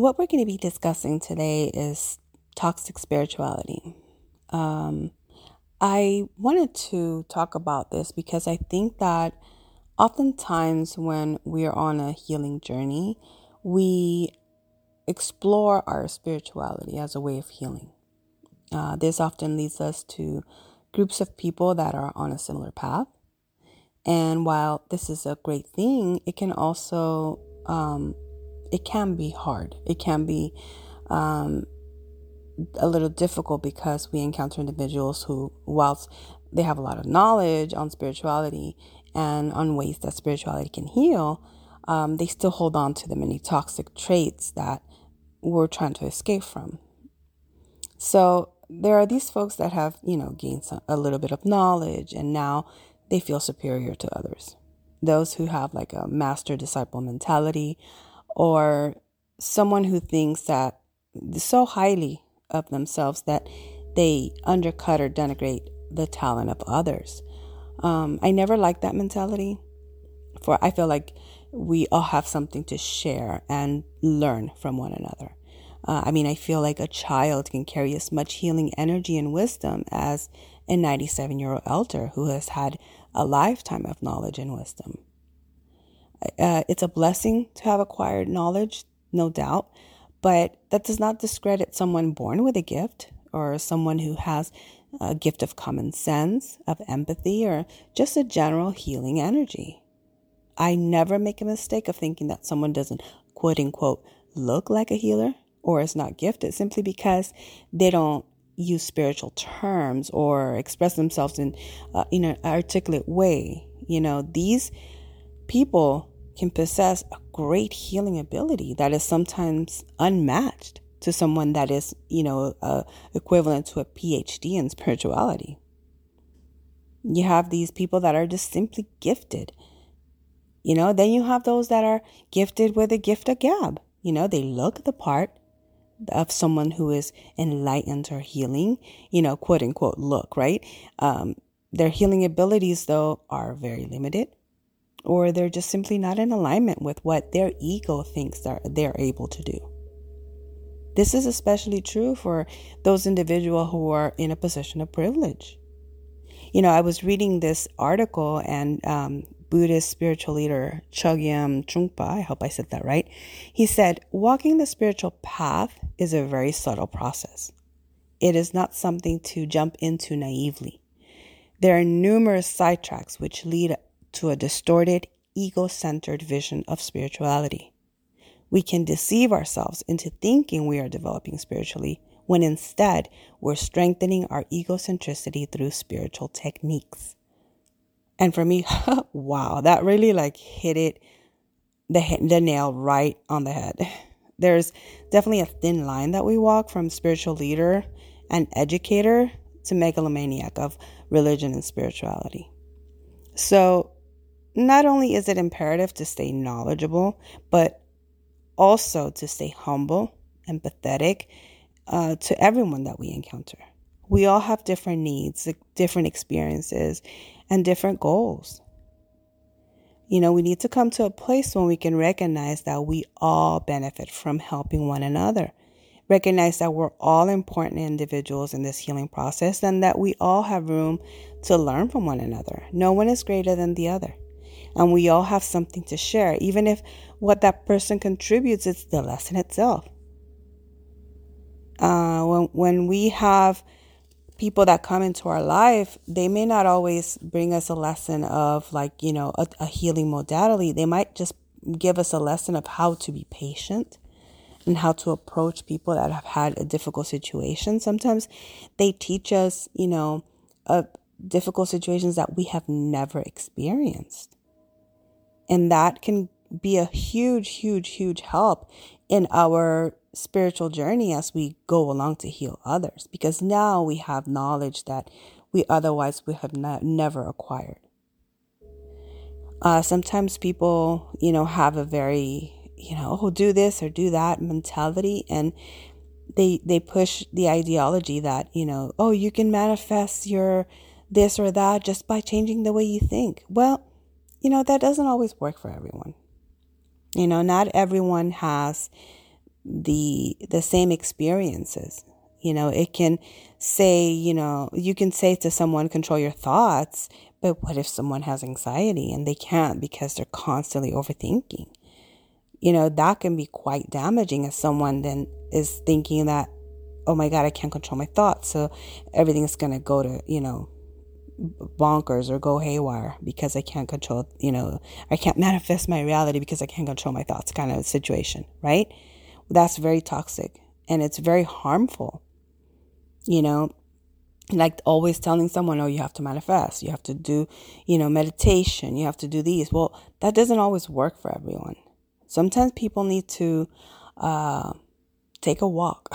What we're going to be discussing today is toxic spirituality. Um, I wanted to talk about this because I think that oftentimes when we're on a healing journey, we explore our spirituality as a way of healing. Uh, this often leads us to groups of people that are on a similar path. And while this is a great thing, it can also um, it can be hard. It can be um, a little difficult because we encounter individuals who, whilst they have a lot of knowledge on spirituality and on ways that spirituality can heal, um, they still hold on to the many toxic traits that we're trying to escape from. So there are these folks that have, you know, gained some, a little bit of knowledge and now they feel superior to others. Those who have like a master disciple mentality, or someone who thinks that so highly of themselves that they undercut or denigrate the talent of others. Um, I never liked that mentality, for I feel like we all have something to share and learn from one another. Uh, I mean, I feel like a child can carry as much healing energy and wisdom as a 97 year old elder who has had a lifetime of knowledge and wisdom. Uh, it's a blessing to have acquired knowledge, no doubt, but that does not discredit someone born with a gift or someone who has a gift of common sense, of empathy, or just a general healing energy. I never make a mistake of thinking that someone doesn't quote unquote look like a healer or is not gifted simply because they don't use spiritual terms or express themselves in uh, in an articulate way. You know, these people can possess a great healing ability that is sometimes unmatched to someone that is, you know, uh, equivalent to a PhD in spirituality. You have these people that are just simply gifted. You know, then you have those that are gifted with a gift of gab. You know, they look the part of someone who is enlightened or healing, you know, quote unquote look, right? Um, their healing abilities, though, are very limited or they're just simply not in alignment with what their ego thinks they're, they're able to do. This is especially true for those individuals who are in a position of privilege. You know, I was reading this article and um, Buddhist spiritual leader Chogyam Trungpa, I hope I said that right, he said, walking the spiritual path is a very subtle process. It is not something to jump into naively. There are numerous sidetracks which lead to a distorted, ego centered vision of spirituality. We can deceive ourselves into thinking we are developing spiritually when instead we're strengthening our egocentricity through spiritual techniques. And for me, wow, that really like hit it, the, the nail right on the head. There's definitely a thin line that we walk from spiritual leader and educator to megalomaniac of religion and spirituality. So not only is it imperative to stay knowledgeable, but also to stay humble, empathetic uh, to everyone that we encounter. We all have different needs, different experiences, and different goals. You know, we need to come to a place when we can recognize that we all benefit from helping one another. Recognize that we're all important individuals in this healing process and that we all have room to learn from one another. No one is greater than the other and we all have something to share, even if what that person contributes is the lesson itself. Uh, when when we have people that come into our life, they may not always bring us a lesson of like you know a, a healing modality. They might just give us a lesson of how to be patient and how to approach people that have had a difficult situation. Sometimes they teach us, you know, difficult situations that we have never experienced. And that can be a huge, huge, huge help in our spiritual journey as we go along to heal others because now we have knowledge that we otherwise would have not, never acquired. Uh, sometimes people, you know, have a very, you know, oh, do this or do that mentality, and they they push the ideology that you know, oh, you can manifest your this or that just by changing the way you think. Well, you know, that doesn't always work for everyone. You know, not everyone has the the same experiences. You know, it can say, you know, you can say to someone, control your thoughts, but what if someone has anxiety and they can't because they're constantly overthinking? You know, that can be quite damaging as someone then is thinking that, oh my God, I can't control my thoughts. So everything's going to go to, you know, bonkers or go haywire because I can't control, you know, I can't manifest my reality because I can't control my thoughts kind of situation, right? That's very toxic and it's very harmful. You know, like always telling someone, oh, you have to manifest, you have to do, you know, meditation, you have to do these. Well, that doesn't always work for everyone. Sometimes people need to uh, take a walk.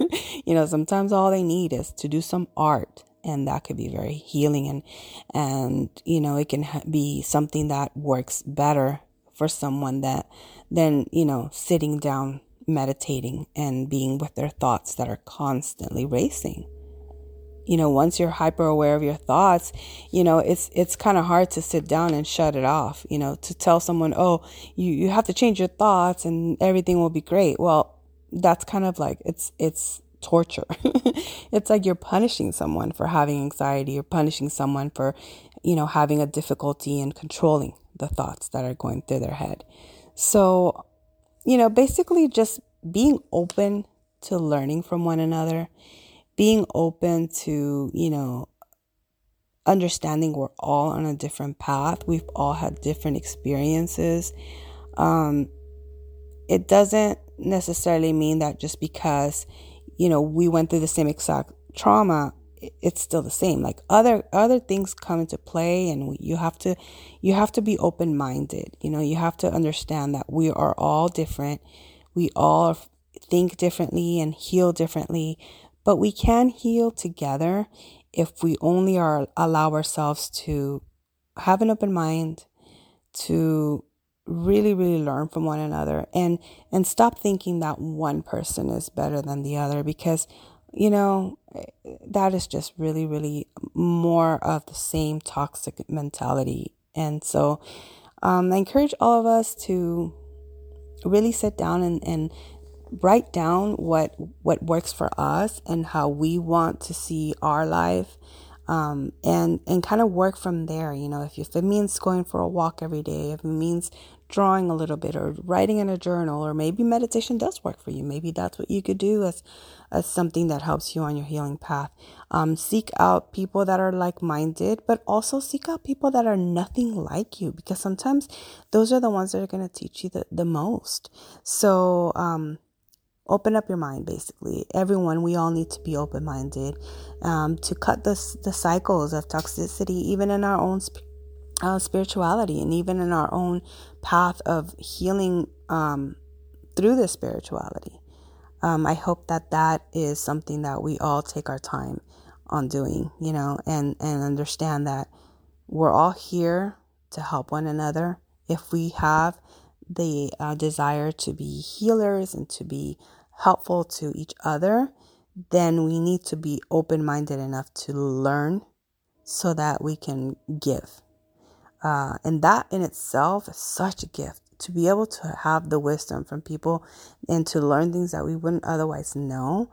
you know, sometimes all they need is to do some art and that could be very healing and and you know it can be something that works better for someone that than you know sitting down meditating and being with their thoughts that are constantly racing. You know once you're hyper aware of your thoughts you know it's it's kind of hard to sit down and shut it off you know to tell someone oh you you have to change your thoughts and everything will be great. Well that's kind of like it's it's torture. it's like you're punishing someone for having anxiety, you're punishing someone for, you know, having a difficulty in controlling the thoughts that are going through their head. So, you know, basically just being open to learning from one another, being open to, you know, understanding we're all on a different path. We've all had different experiences. Um, it doesn't necessarily mean that just because you know, we went through the same exact trauma, it's still the same. Like other other things come into play, and you have to you have to be open minded. You know, you have to understand that we are all different. We all think differently and heal differently, but we can heal together if we only are allow ourselves to have an open mind, to really really learn from one another and and stop thinking that one person is better than the other because you know that is just really really more of the same toxic mentality. And so um, i encourage all of us to really sit down and, and write down what what works for us and how we want to see our life um, and and kind of work from there. You know, if, if it means going for a walk every day, if it means drawing a little bit or writing in a journal, or maybe meditation does work for you. Maybe that's what you could do as as something that helps you on your healing path. Um, seek out people that are like minded, but also seek out people that are nothing like you because sometimes those are the ones that are going to teach you the, the most. So, um, open up your mind basically. Everyone we all need to be open-minded um, to cut the, the cycles of toxicity even in our own sp- uh, spirituality and even in our own path of healing um, through the spirituality. Um, i hope that that is something that we all take our time on doing you know and and understand that we're all here to help one another. If we have the uh, desire to be healers and to be helpful to each other, then we need to be open minded enough to learn so that we can give. Uh, and that in itself is such a gift to be able to have the wisdom from people and to learn things that we wouldn't otherwise know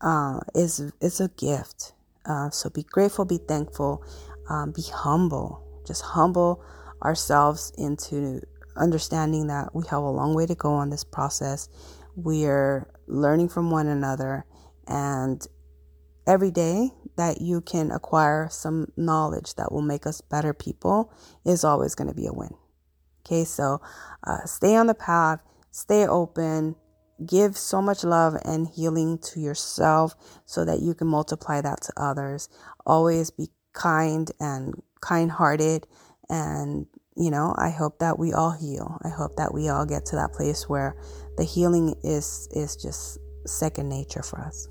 uh, is is a gift. Uh, so be grateful, be thankful, um, be humble. Just humble ourselves into understanding that we have a long way to go on this process. We're learning from one another, and every day that you can acquire some knowledge that will make us better people is always going to be a win. Okay, so uh, stay on the path, stay open, give so much love and healing to yourself so that you can multiply that to others. Always be kind and kind hearted and you know, I hope that we all heal. I hope that we all get to that place where the healing is is just second nature for us.